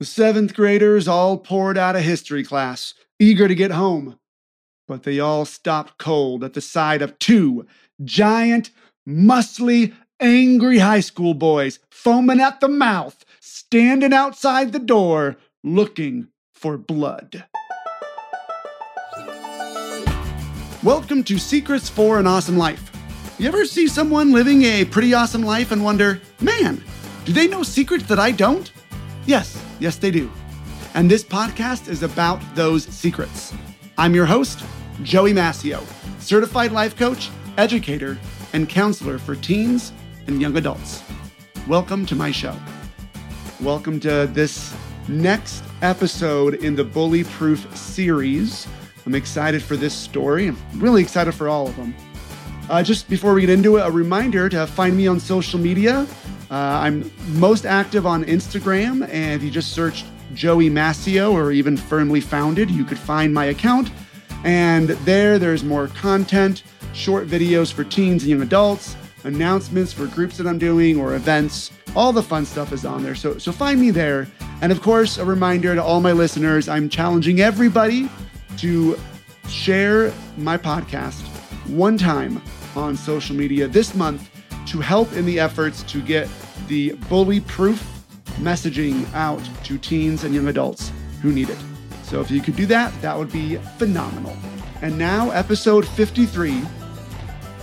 The seventh graders all poured out of history class, eager to get home. But they all stopped cold at the sight of two giant, muscly, angry high school boys foaming at the mouth, standing outside the door looking for blood. Welcome to Secrets for an Awesome Life. You ever see someone living a pretty awesome life and wonder, man, do they know secrets that I don't? Yes, yes, they do. And this podcast is about those secrets. I'm your host, Joey Mascio, certified life coach, educator, and counselor for teens and young adults. Welcome to my show. Welcome to this next episode in the Bully Proof series. I'm excited for this story. I'm really excited for all of them. Uh, just before we get into it, a reminder to find me on social media. Uh, I'm most active on Instagram, and if you just search Joey Mascio or even Firmly Founded, you could find my account. And there, there's more content, short videos for teens and young adults, announcements for groups that I'm doing or events. All the fun stuff is on there. So, so find me there. And of course, a reminder to all my listeners I'm challenging everybody to share my podcast one time on social media this month to help in the efforts to get the bully proof messaging out to teens and young adults who need it. So if you could do that, that would be phenomenal. And now, episode 53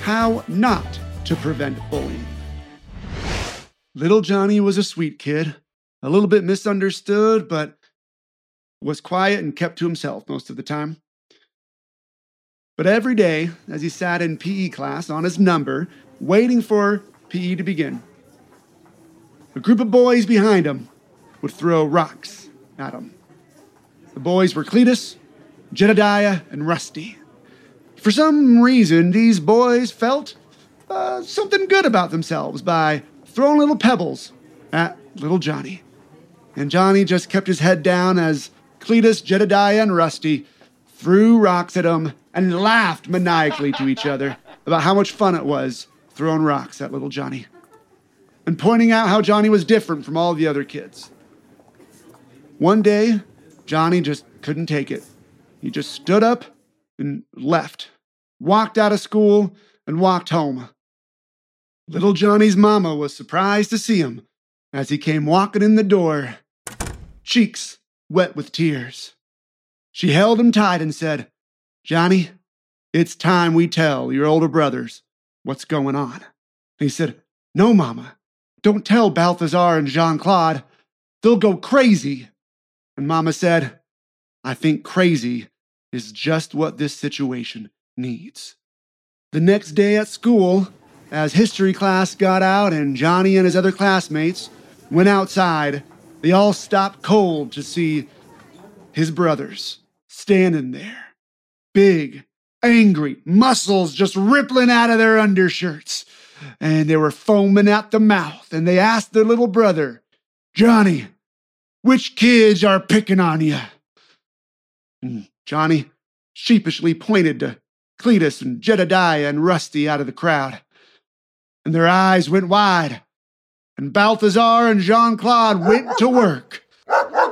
How Not to Prevent Bullying. Little Johnny was a sweet kid, a little bit misunderstood, but was quiet and kept to himself most of the time. But every day, as he sat in PE class on his number, waiting for PE to begin, a group of boys behind him would throw rocks at him. The boys were Cletus, Jedediah, and Rusty. For some reason, these boys felt uh, something good about themselves by throwing little pebbles at little Johnny. And Johnny just kept his head down as Cletus, Jedediah, and Rusty threw rocks at him and laughed maniacally to each other about how much fun it was throwing rocks at little Johnny and pointing out how Johnny was different from all the other kids. One day, Johnny just couldn't take it. He just stood up and left, walked out of school, and walked home. Little Johnny's mama was surprised to see him as he came walking in the door, cheeks wet with tears. She held him tight and said, Johnny, it's time we tell your older brothers what's going on. And he said, No, Mama, don't tell Balthazar and Jean Claude. They'll go crazy. And Mama said, I think crazy is just what this situation needs. The next day at school, as history class got out and Johnny and his other classmates went outside, they all stopped cold to see his brothers standing there. Big, angry, muscles just rippling out of their undershirts. And they were foaming at the mouth. And they asked their little brother, Johnny, which kids are picking on you? And Johnny sheepishly pointed to Cletus and Jedediah and Rusty out of the crowd. And their eyes went wide. And Balthazar and Jean Claude went to work.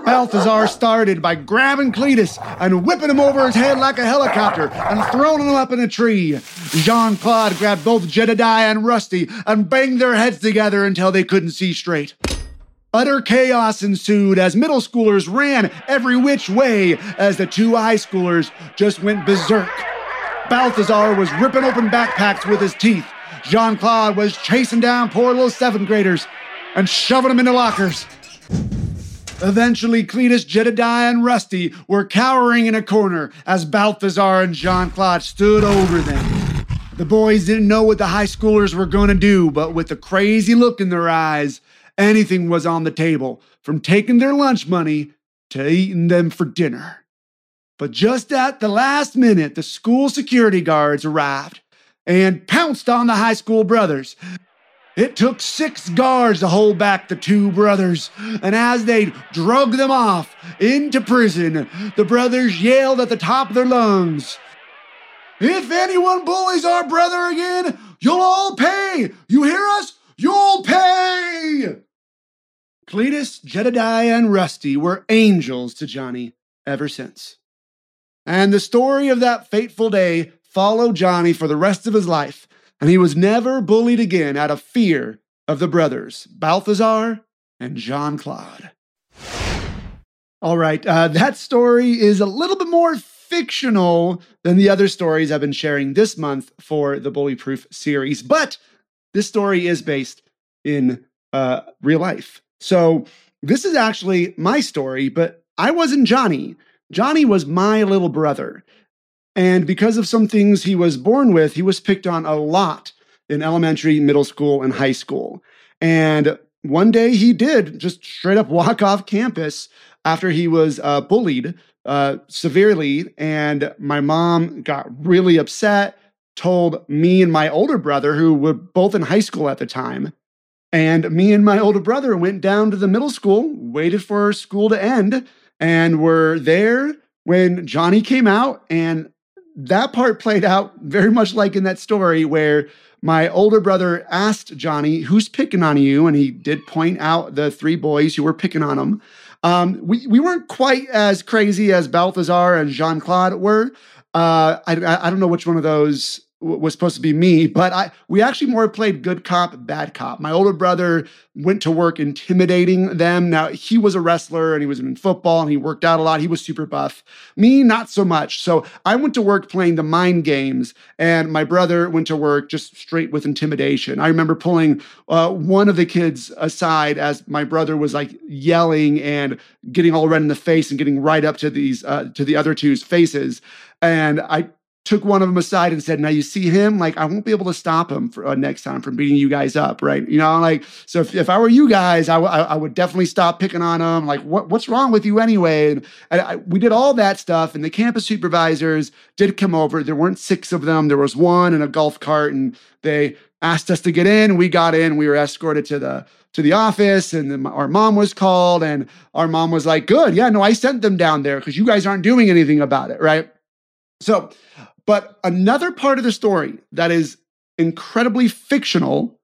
Balthazar started by grabbing Cletus and whipping him over his head like a helicopter and throwing him up in a tree. Jean Claude grabbed both Jedediah and Rusty and banged their heads together until they couldn't see straight. Utter chaos ensued as middle schoolers ran every which way as the two high schoolers just went berserk. Balthazar was ripping open backpacks with his teeth. Jean Claude was chasing down poor little seventh graders and shoving them into lockers. Eventually, Cletus, Jedediah, and Rusty were cowering in a corner as Balthazar and Jean Claude stood over them. The boys didn't know what the high schoolers were going to do, but with the crazy look in their eyes, anything was on the table, from taking their lunch money to eating them for dinner. But just at the last minute, the school security guards arrived and pounced on the high school brothers. It took six guards to hold back the two brothers, and as they drug them off into prison, the brothers yelled at the top of their lungs If anyone bullies our brother again, you'll all pay! You hear us? You'll pay! Cletus, Jedediah, and Rusty were angels to Johnny ever since. And the story of that fateful day followed Johnny for the rest of his life, and he was never bullied again out of fear of the brothers, Balthazar and Jean Claude. All right, uh, that story is a little bit more fictional than the other stories I've been sharing this month for the Bully Proof series, but this story is based in uh, real life. So this is actually my story, but I wasn't Johnny. Johnny was my little brother. And because of some things he was born with, he was picked on a lot in elementary, middle school, and high school. And one day he did just straight up walk off campus after he was uh, bullied uh, severely. And my mom got really upset, told me and my older brother, who were both in high school at the time, and me and my older brother went down to the middle school, waited for school to end, and were there when Johnny came out. And that part played out very much like in that story where my older brother asked Johnny, Who's picking on you? And he did point out the three boys who were picking on him. Um, we, we weren't quite as crazy as Balthazar and Jean Claude were. Uh, I, I don't know which one of those was supposed to be me, but I we actually more played good cop, bad cop. My older brother went to work intimidating them. Now he was a wrestler and he was in football and he worked out a lot. He was super buff. Me, not so much. So I went to work playing the mind games, and my brother went to work just straight with intimidation. I remember pulling uh, one of the kids aside as my brother was like yelling and getting all red in the face and getting right up to these uh, to the other two's faces. And I took one of them aside and said, "Now you see him, like I won't be able to stop him for, uh, next time from beating you guys up, right? You know, like so if, if I were you guys, I, w- I would definitely stop picking on him. Like what what's wrong with you anyway?" And, and I, we did all that stuff, and the campus supervisors did come over. There weren't six of them; there was one in a golf cart, and they asked us to get in. We got in. We were escorted to the to the office, and then our mom was called, and our mom was like, "Good, yeah, no, I sent them down there because you guys aren't doing anything about it, right?" So but another part of the story that is incredibly fictional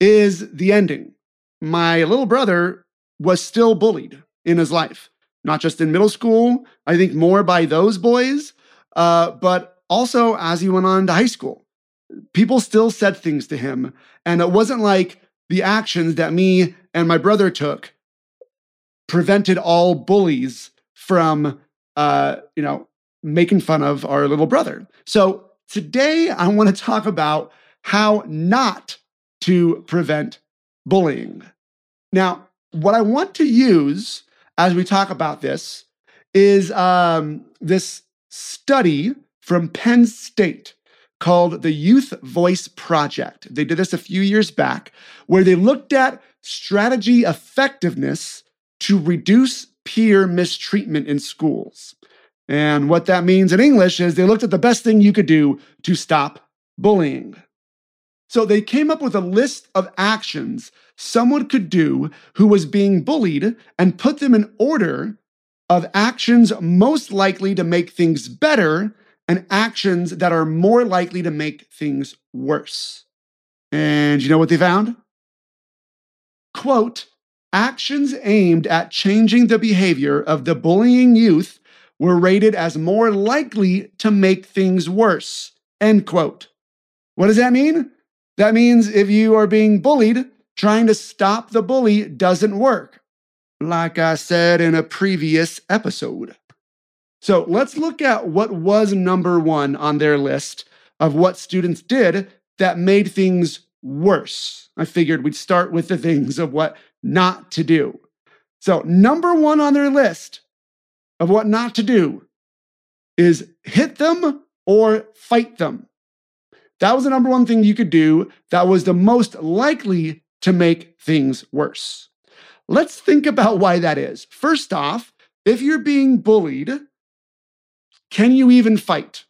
is the ending. My little brother was still bullied in his life, not just in middle school, I think more by those boys, uh, but also as he went on to high school. People still said things to him, and it wasn't like the actions that me and my brother took prevented all bullies from, uh, you know, making fun of our little brother. So today I want to talk about how not to prevent bullying. Now, what I want to use as we talk about this is um, this study from Penn State called the Youth Voice Project. They did this a few years back, where they looked at strategy effectiveness to reduce peer mistreatment in schools. And what that means in English is they looked at the best thing you could do to stop bullying. So they came up with a list of actions someone could do who was being bullied and put them in order of actions most likely to make things better and actions that are more likely to make things worse. And you know what they found? Quote, actions aimed at changing the behavior of the bullying youth were rated as more likely to make things worse. End quote. What does that mean? That means if you are being bullied, trying to stop the bully doesn't work, like I said in a previous episode. So let's look at what was number one on their list of what students did that made things worse. I figured we'd start with the things of what not to do. So, number one on their list of what not to do is hit them or fight them. That was the number one thing you could do that was the most likely to make things worse. Let's think about why that is. First off, if you're being bullied, can you even fight?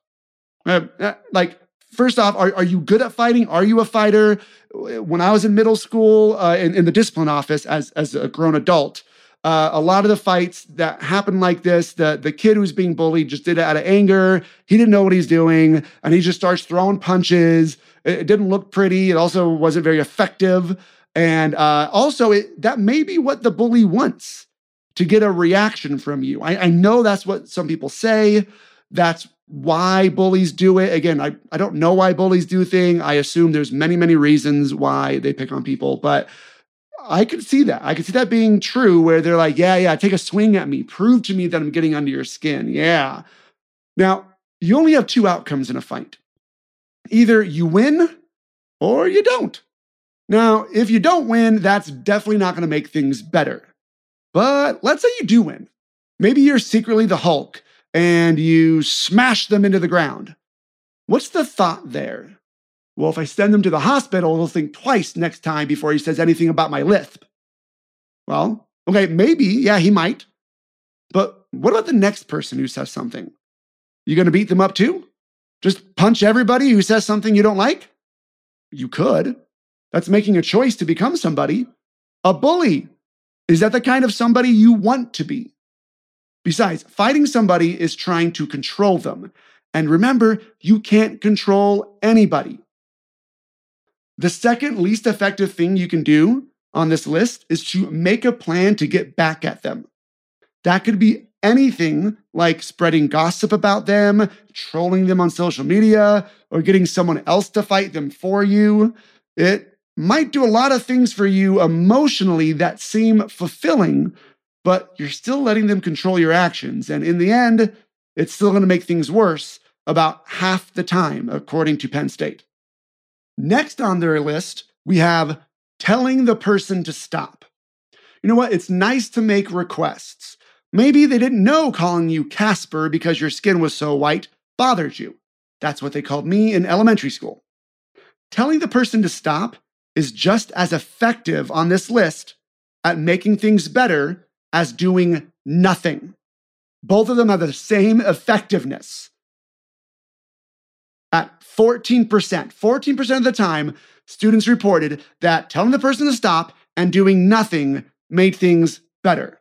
Uh, uh like, first off, are, are you good at fighting? Are you a fighter? When I was in middle school, uh, in, in the discipline office as, as a grown adult, uh, a lot of the fights that happen like this, the, the kid who's being bullied just did it out of anger. He didn't know what he's doing, and he just starts throwing punches. It, it didn't look pretty. It also wasn't very effective. And uh, also, it, that may be what the bully wants to get a reaction from you. I, I know that's what some people say. That's why bullies do it. Again, I, I don't know why bullies do thing. I assume there's many, many reasons why they pick on people, but I could see that. I could see that being true where they're like, yeah, yeah, take a swing at me. Prove to me that I'm getting under your skin. Yeah. Now, you only have two outcomes in a fight. Either you win or you don't. Now, if you don't win, that's definitely not going to make things better. But let's say you do win. Maybe you're secretly the Hulk and you smash them into the ground. What's the thought there? Well, if I send them to the hospital, he'll think twice next time before he says anything about my lisp. Well, okay, maybe, yeah, he might. But what about the next person who says something? You gonna beat them up too? Just punch everybody who says something you don't like? You could. That's making a choice to become somebody. A bully. Is that the kind of somebody you want to be? Besides, fighting somebody is trying to control them. And remember, you can't control anybody. The second least effective thing you can do on this list is to make a plan to get back at them. That could be anything like spreading gossip about them, trolling them on social media, or getting someone else to fight them for you. It might do a lot of things for you emotionally that seem fulfilling, but you're still letting them control your actions. And in the end, it's still going to make things worse about half the time, according to Penn State. Next on their list, we have telling the person to stop. You know what? It's nice to make requests. Maybe they didn't know calling you Casper because your skin was so white bothered you. That's what they called me in elementary school. Telling the person to stop is just as effective on this list at making things better as doing nothing. Both of them have the same effectiveness. At 14%, 14% of the time, students reported that telling the person to stop and doing nothing made things better.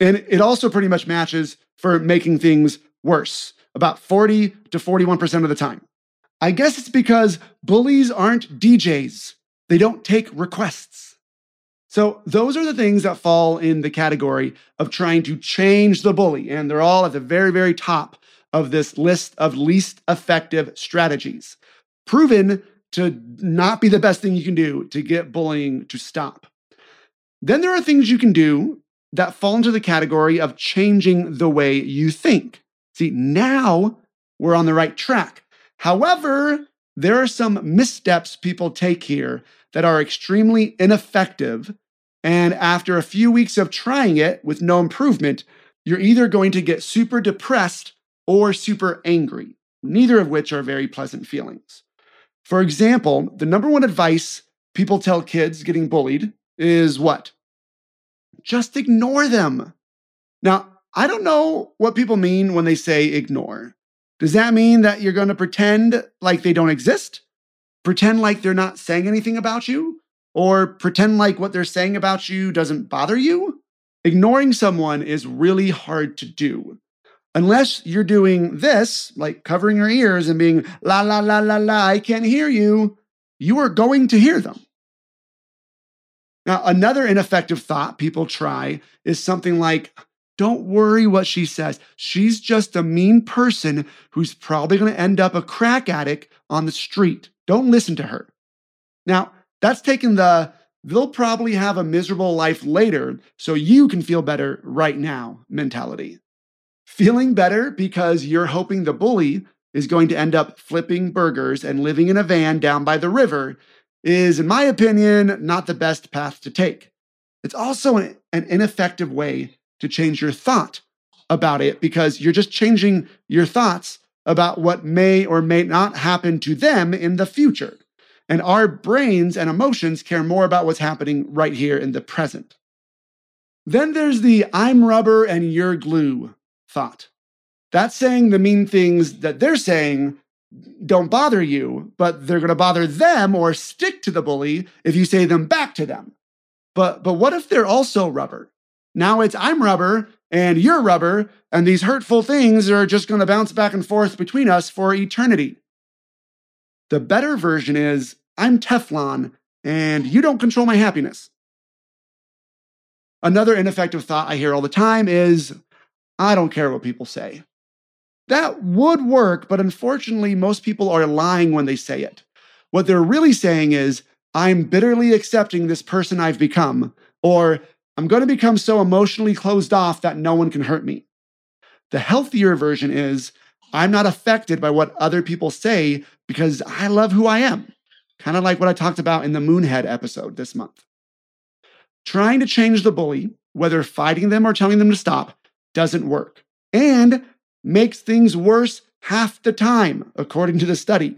And it also pretty much matches for making things worse, about 40 to 41% of the time. I guess it's because bullies aren't DJs, they don't take requests. So, those are the things that fall in the category of trying to change the bully. And they're all at the very, very top of this list of least effective strategies, proven to not be the best thing you can do to get bullying to stop. Then there are things you can do that fall into the category of changing the way you think. See, now we're on the right track. However, there are some missteps people take here that are extremely ineffective. And after a few weeks of trying it with no improvement, you're either going to get super depressed or super angry, neither of which are very pleasant feelings. For example, the number one advice people tell kids getting bullied is what? just ignore them. Now, I don't know what people mean when they say ignore. Does that mean that you're going to pretend like they don't exist? Pretend like they're not saying anything about you? Or pretend like what they're saying about you doesn't bother you? Ignoring someone is really hard to do. Unless you're doing this, like covering your ears and being la la la la la, I can't hear you, you are going to hear them. Now, another ineffective thought people try is something like, don't worry what she says. She's just a mean person who's probably going to end up a crack addict on the street. Don't listen to her. Now, that's taking the they'll probably have a miserable life later, so you can feel better right now mentality. Feeling better because you're hoping the bully is going to end up flipping burgers and living in a van down by the river is, in my opinion, not the best path to take. It's also an, ineffective way to change your thought about it because you're just changing your thoughts about what may or may not happen to them in the future. And our brains and emotions care more about what's happening right here in the present. Then there's the I'm rubber and you're glue thought. That's saying the mean things that they're saying don't bother you, but they're going to bother them or stick to the bully if you say them back to them. But but what if they're also rubber? Now it's I'm rubber and you're rubber and these hurtful things are just going to bounce back and forth between us for eternity. The better version is I'm Teflon and you don't control my happiness. Another ineffective thought I hear all the time is I don't care what people say. That would work, but unfortunately, most people are lying when they say it. What they're really saying is, I'm bitterly accepting this person I've become, or I'm going to become so emotionally closed off that no one can hurt me. The healthier version is, I'm not affected by what other people say because I love who I am. Kind of like what I talked about in the Moonhead episode this month. Trying to change the bully, whether fighting them or telling them to stop, doesn't work and makes things worse half the time, according to the study.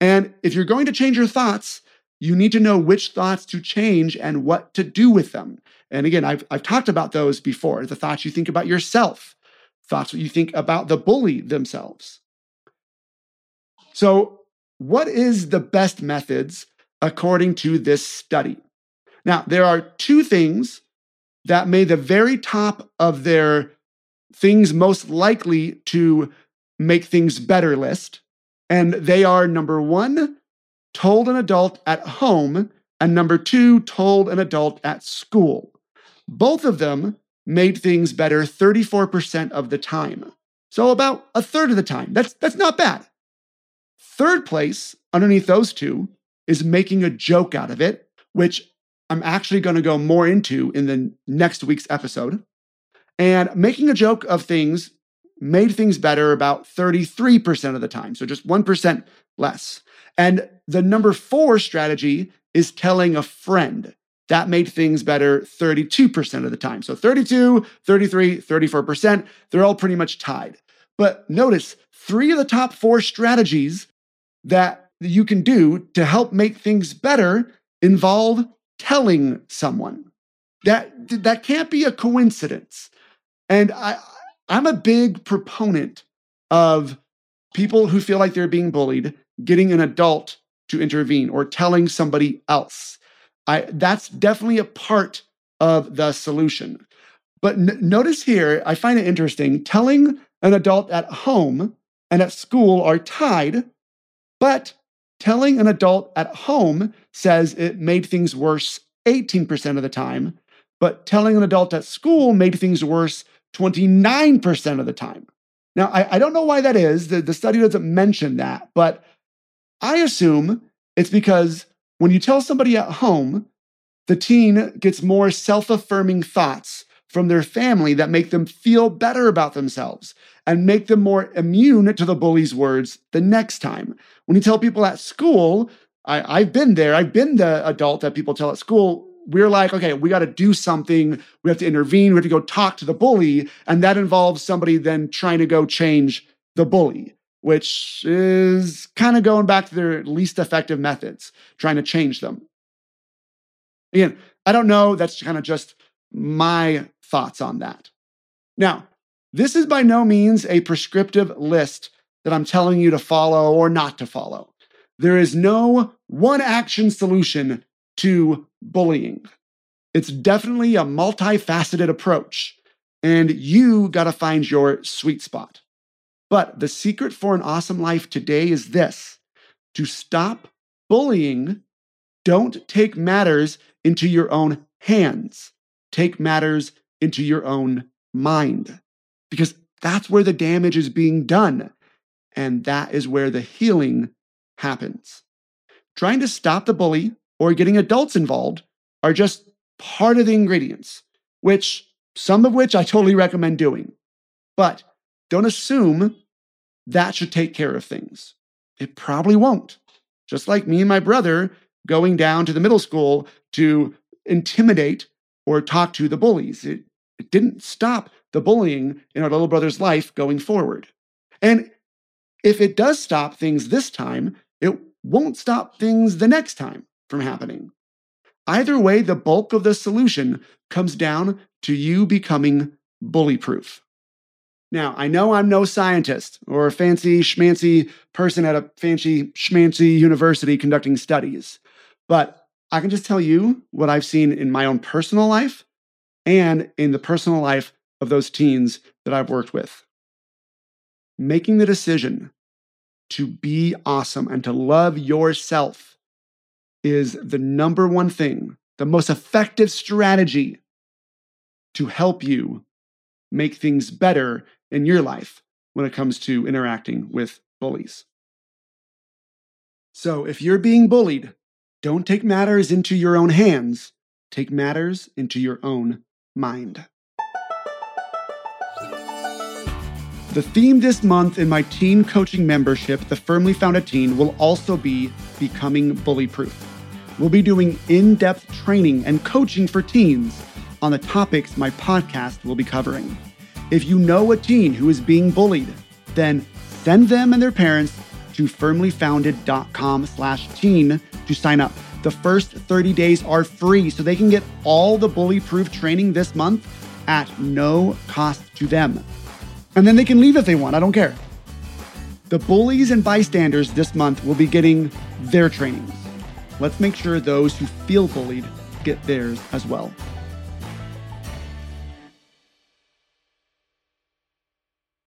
And if you're going to change your thoughts, you need to know which thoughts to change and what to do with them. And again, I've, I've talked about those before the thoughts you think about yourself, thoughts you think about the bully themselves. So, what is the best methods according to this study? Now, there are two things that made the very top of their things most likely to make things better list. And they are number one, told an adult at home, and number two, told an adult at school. Both of them made things better 34% of the time. So about a third of the time. That's, that's not bad. Third place underneath those two is making a joke out of it, which I'm actually going to go more into in the next week's episode. And making a joke of things made things better about 33% of the time. So just 1% less. And the number four strategy is telling a friend. That made things better 32% of the time. So 32, 33, 34%, they're all pretty much tied. But notice three of the top four strategies that you can do to help make things better involve telling someone. That, that can't be a coincidence. And I, I'm a big proponent of people who feel like they're being bullied getting an adult to intervene or telling somebody else. I, that's definitely a part of the solution. But n- notice here, I find it interesting telling an adult at home and at school are tied, but telling an adult at home says it made things worse 18% of the time, but telling an adult at school made things worse 29% of the time. Now, I, I don't know why that is. The, the study doesn't mention that, but I assume it's because when you tell somebody at home, the teen gets more self affirming thoughts from their family that make them feel better about themselves and make them more immune to the bully's words the next time. When you tell people at school, I, have been there, I've been the adult that people tell at school. We're like, okay, we got to do something. We have to intervene. We have to go talk to the bully. And that involves somebody then trying to go change the bully which is kind of going back to their least effective methods, trying to change them. Again, I don't know. That's kind of just my thoughts on that. Now, this is by no means a prescriptive list that I'm telling you to follow or not to follow. There is no one action solution to bullying. It's definitely a multifaceted approach, and you got to find your sweet spot. But the secret for an awesome life today is this to stop bullying, don't take matters into your own hands. Take matters into your own mind because that's where the damage is being done. And that is where the healing happens. Trying to stop the bully or getting adults involved are just part of the ingredients, which some of which I totally recommend doing. But don't assume that should take care of things. It probably won't. Just like me and my brother going down to the middle school to intimidate or talk to the bullies. It, it didn't stop the bullying in our little brother's life going forward. And if it does stop things this time, it won't stop things the next time from happening. Either way, the bulk of the solution comes down to you becoming bully proof. Now, I know I'm no scientist or a fancy schmancy person at a fancy schmancy university conducting studies, but I can just tell you what I've seen in my own personal life and in the personal life of those teens that I've worked with. Making the decision to be awesome and to love yourself is the number one thing, the most effective strategy to help you make things better in your life when it comes to interacting with bullies. So if you're being bullied, don't take matters into your own hands, take matters into your own mind. The theme this month in my teen coaching membership, the Firmly Founded Teen, will also be Becoming Bully Proof. We'll be doing in depth training and coaching for teens on the topics my podcast will be covering. If you know a teen who is being bullied, then send them and their parents to firmlyfounded.com slash teen to sign up. The first 30 days are free, so they can get all the bully proof training this month at no cost to them. And then they can leave if they want, I don't care. The bullies and bystanders this month will be getting their trainings. Let's make sure those who feel bullied get theirs as well.